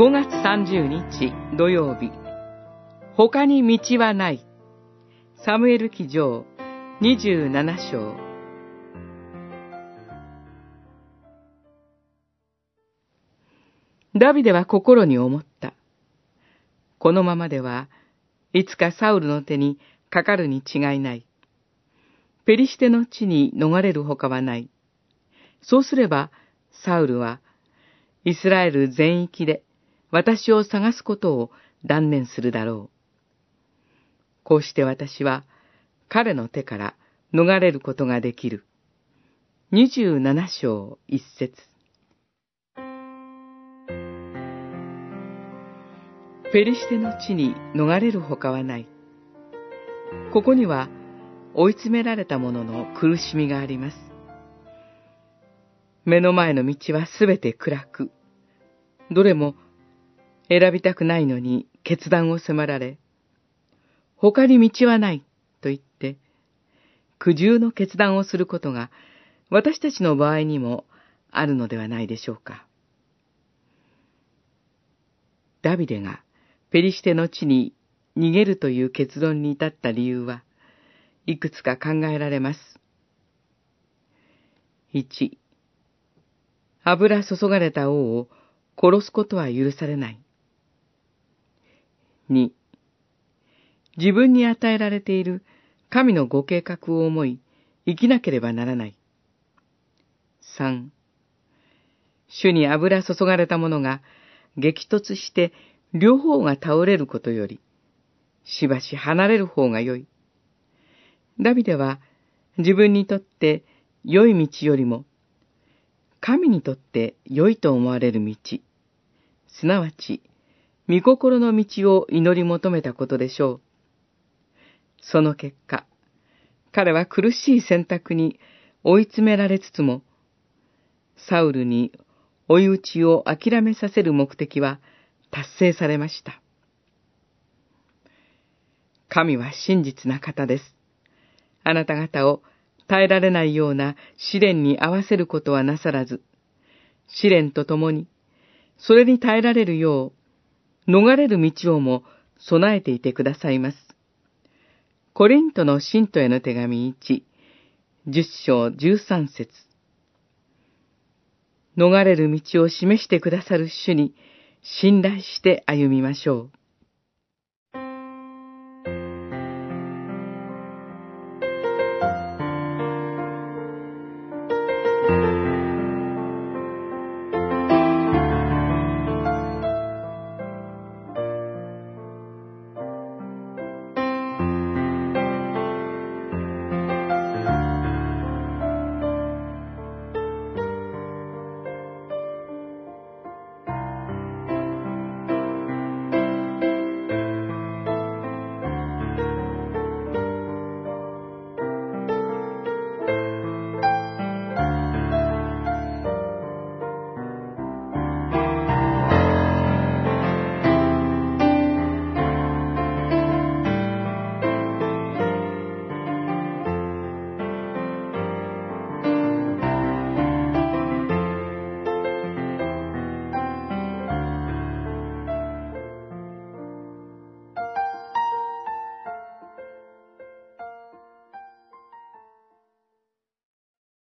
5月30日土曜日他に道はないサムエル記上27章ダビデは心に思った。このままではいつかサウルの手にかかるに違いない。ペリシテの地に逃れるほかはない。そうすれば、サウルは、イスラエル全域で私を探すことを断念するだろう。こうして私は彼の手から逃れることができる。二十七章一節ペリシテの地に逃れるほかはない。ここには追い詰められた者の苦しみがあります。目の前の道はすべて暗く、どれも選びたくないのに決断を迫られ、他に道はないと言って、苦渋の決断をすることが私たちの場合にもあるのではないでしょうか。ダビデがペリシテの地に逃げるという結論に至った理由は、いくつか考えられます。1、油注がれた王を殺すことは許されない。2、自分に与えられている神のご計画を思い、生きなければならない。3、主に油注がれた者が激突して両方が倒れることより、しばし離れる方が良い。ダビデは自分にとって良い道よりも、神にとって良いと思われる道、すなわち御心の道を祈り求めたことでしょう。その結果、彼は苦しい選択に追い詰められつつも、サウルに追い打ちを諦めさせる目的は達成されました。神は真実な方です。あなた方を耐えられないような試練に合わせることはなさらず、試練とともに、それに耐えられるよう、逃れる道をも備えていてくださいます。コリントの信徒への手紙1、10章13節逃れる道を示してくださる主に信頼して歩みましょう。